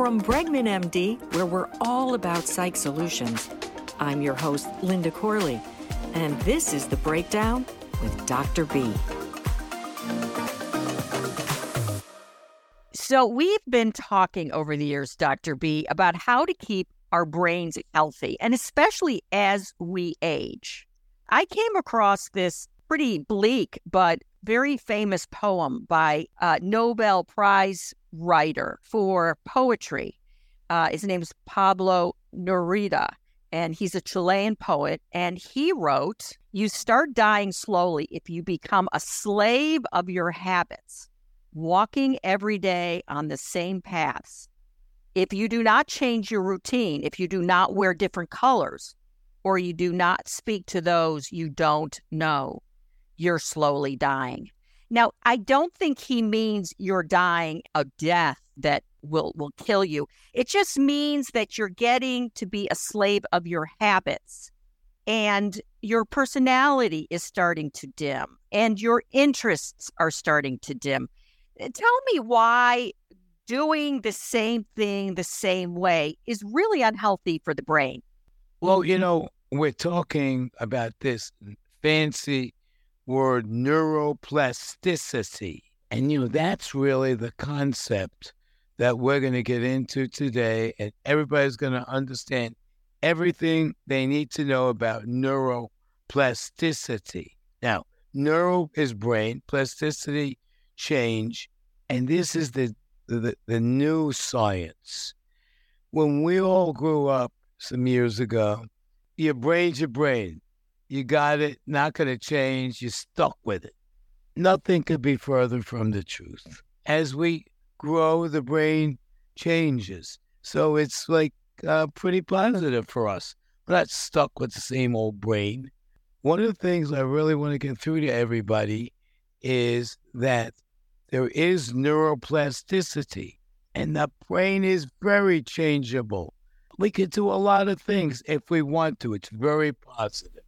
From Bregman MD, where we're all about psych solutions, I'm your host, Linda Corley, and this is The Breakdown with Dr. B. So, we've been talking over the years, Dr. B, about how to keep our brains healthy, and especially as we age. I came across this pretty bleak but very famous poem by a Nobel Prize writer for poetry. Uh, his name is Pablo Neruda, and he's a Chilean poet. And he wrote, You start dying slowly if you become a slave of your habits, walking every day on the same paths. If you do not change your routine, if you do not wear different colors, or you do not speak to those you don't know, you're slowly dying. Now, I don't think he means you're dying a death that will will kill you. It just means that you're getting to be a slave of your habits and your personality is starting to dim and your interests are starting to dim. Uh, tell me why doing the same thing the same way is really unhealthy for the brain. Well, you know, we're talking about this fancy word neuroplasticity. And, you know, that's really the concept that we're going to get into today. And everybody's going to understand everything they need to know about neuroplasticity. Now, neuro is brain, plasticity, change. And this is the, the, the new science. When we all grew up some years ago, your brain's your brain. You got it, not going to change. You're stuck with it. Nothing could be further from the truth. As we grow, the brain changes. So it's like uh, pretty positive for us. We're not stuck with the same old brain. One of the things I really want to get through to everybody is that there is neuroplasticity and the brain is very changeable. We can do a lot of things if we want to. It's very positive.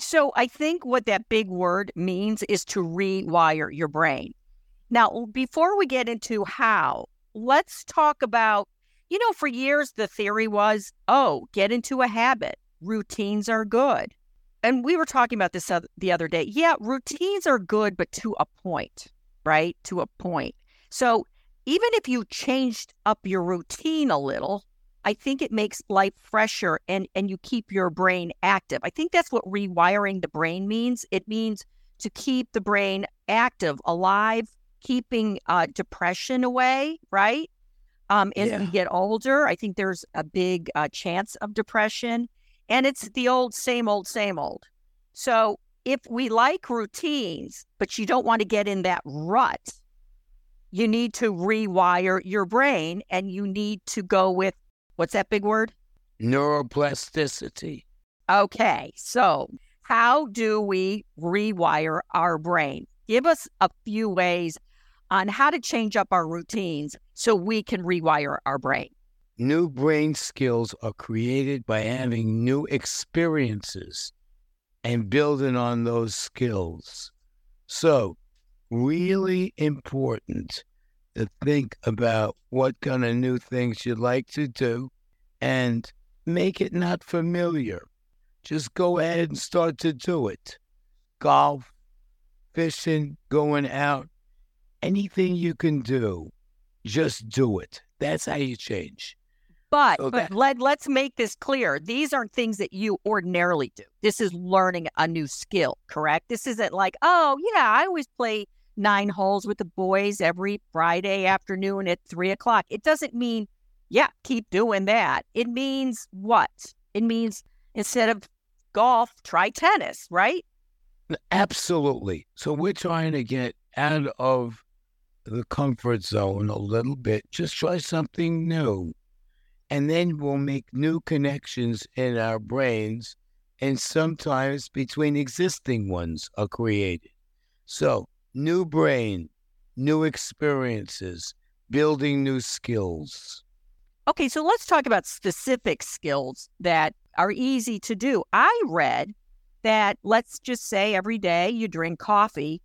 So I think what that big word means is to rewire your brain. Now, before we get into how, let's talk about, you know, for years the theory was, oh, get into a habit. Routines are good. And we were talking about this the other day. Yeah, routines are good, but to a point, right? To a point. So even if you changed up your routine a little, I think it makes life fresher and and you keep your brain active. I think that's what rewiring the brain means. It means to keep the brain active, alive, keeping uh, depression away, right? Um, as yeah. we get older, I think there's a big uh, chance of depression, and it's the old same old same old. So if we like routines, but you don't want to get in that rut, you need to rewire your brain, and you need to go with What's that big word? Neuroplasticity. Okay, so how do we rewire our brain? Give us a few ways on how to change up our routines so we can rewire our brain. New brain skills are created by having new experiences and building on those skills. So, really important to think about what kind of new things you'd like to do and make it not familiar. Just go ahead and start to do it. Golf, fishing, going out, anything you can do, just do it. That's how you change. But, so but that, let, let's make this clear. These aren't things that you ordinarily do. This is learning a new skill, correct? This isn't like, oh, yeah, I always play nine holes with the boys every Friday afternoon at three o'clock. It doesn't mean, yeah, keep doing that. It means what? It means instead of golf, try tennis, right? Absolutely. So we're trying to get out of the comfort zone a little bit. Just try something new. And then we'll make new connections in our brains. And sometimes between existing ones are created. So new brain, new experiences, building new skills. Okay, so let's talk about specific skills that are easy to do. I read that let's just say every day you drink coffee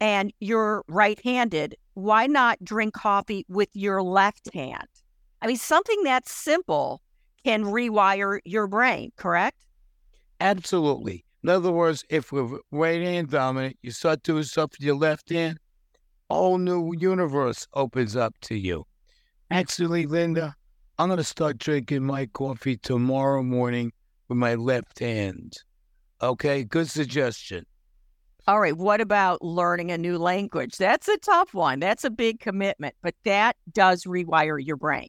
and you're right handed. Why not drink coffee with your left hand? I mean, something that simple can rewire your brain, correct? Absolutely. In other words, if we're right hand dominant, you start doing stuff with your left hand, a whole new universe opens up to you. Actually, Linda, I'm going to start drinking my coffee tomorrow morning with my left hand. Okay, good suggestion. All right. What about learning a new language? That's a tough one. That's a big commitment, but that does rewire your brain.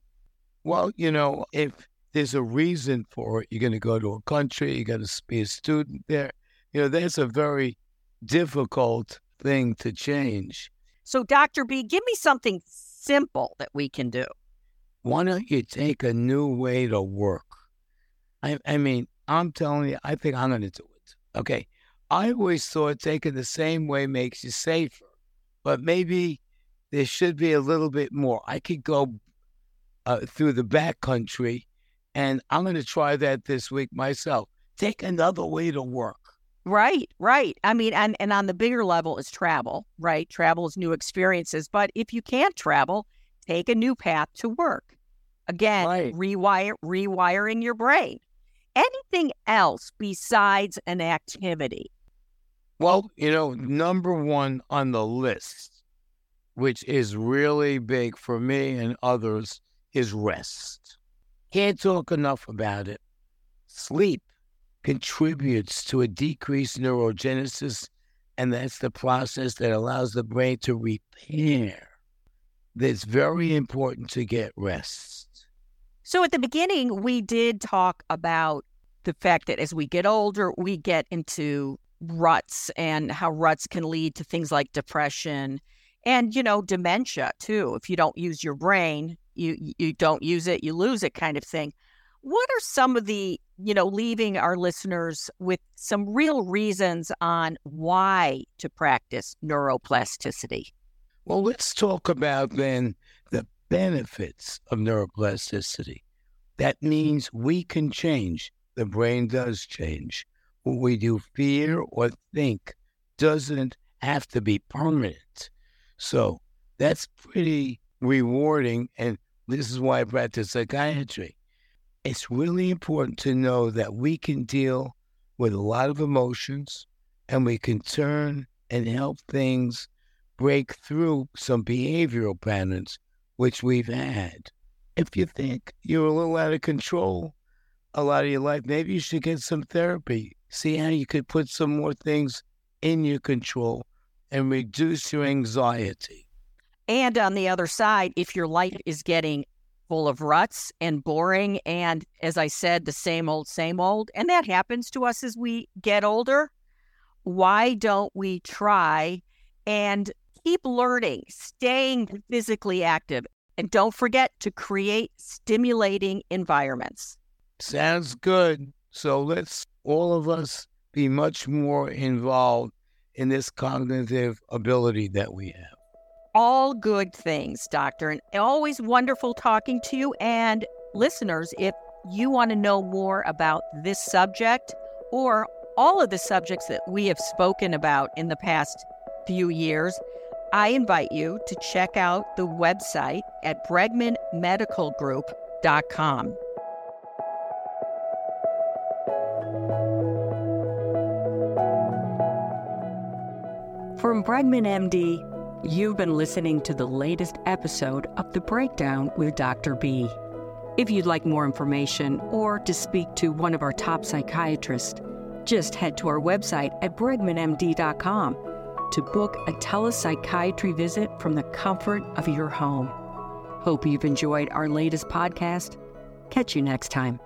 Well, you know, if there's a reason for it, you're going to go to a country, you're going to be a student there. You know, that's a very difficult thing to change. So, Dr. B, give me something simple that we can do. Why don't you take a new way to work? I, I mean, I'm telling you, I think I'm going to do it. Okay. I always thought taking the same way makes you safer, but maybe there should be a little bit more. I could go uh, through the back country, and I'm going to try that this week myself. Take another way to work. Right, right. I mean, and, and on the bigger level is travel, right? Travel is new experiences. But if you can't travel, take a new path to work. Again, right. rewire rewiring your brain. Anything else besides an activity? Well, you know, number one on the list, which is really big for me and others, is rest. Can't talk enough about it. Sleep contributes to a decreased neurogenesis, and that's the process that allows the brain to repair. It's very important to get rest. So, at the beginning, we did talk about the fact that as we get older, we get into ruts and how ruts can lead to things like depression and you know dementia too if you don't use your brain you you don't use it you lose it kind of thing what are some of the you know leaving our listeners with some real reasons on why to practice neuroplasticity well let's talk about then the benefits of neuroplasticity that means we can change the brain does change what we do fear or think doesn't have to be permanent. So that's pretty rewarding. And this is why I practice psychiatry. It's really important to know that we can deal with a lot of emotions and we can turn and help things break through some behavioral patterns which we've had. If you think you're a little out of control a lot of your life, maybe you should get some therapy see how you could put some more things in your control and reduce your anxiety. And on the other side, if your life is getting full of ruts and boring, and as I said, the same old, same old, and that happens to us as we get older, why don't we try and keep learning, staying physically active, and don't forget to create stimulating environments? Sounds good. So let's all of us be much more involved in this cognitive ability that we have. All good things, Doctor, and always wonderful talking to you. And listeners, if you want to know more about this subject or all of the subjects that we have spoken about in the past few years, I invite you to check out the website at bregmanmedicalgroup.com. From Bregman MD, you've been listening to the latest episode of The Breakdown with Dr. B. If you'd like more information or to speak to one of our top psychiatrists, just head to our website at bregmanmd.com to book a telepsychiatry visit from the comfort of your home. Hope you've enjoyed our latest podcast. Catch you next time.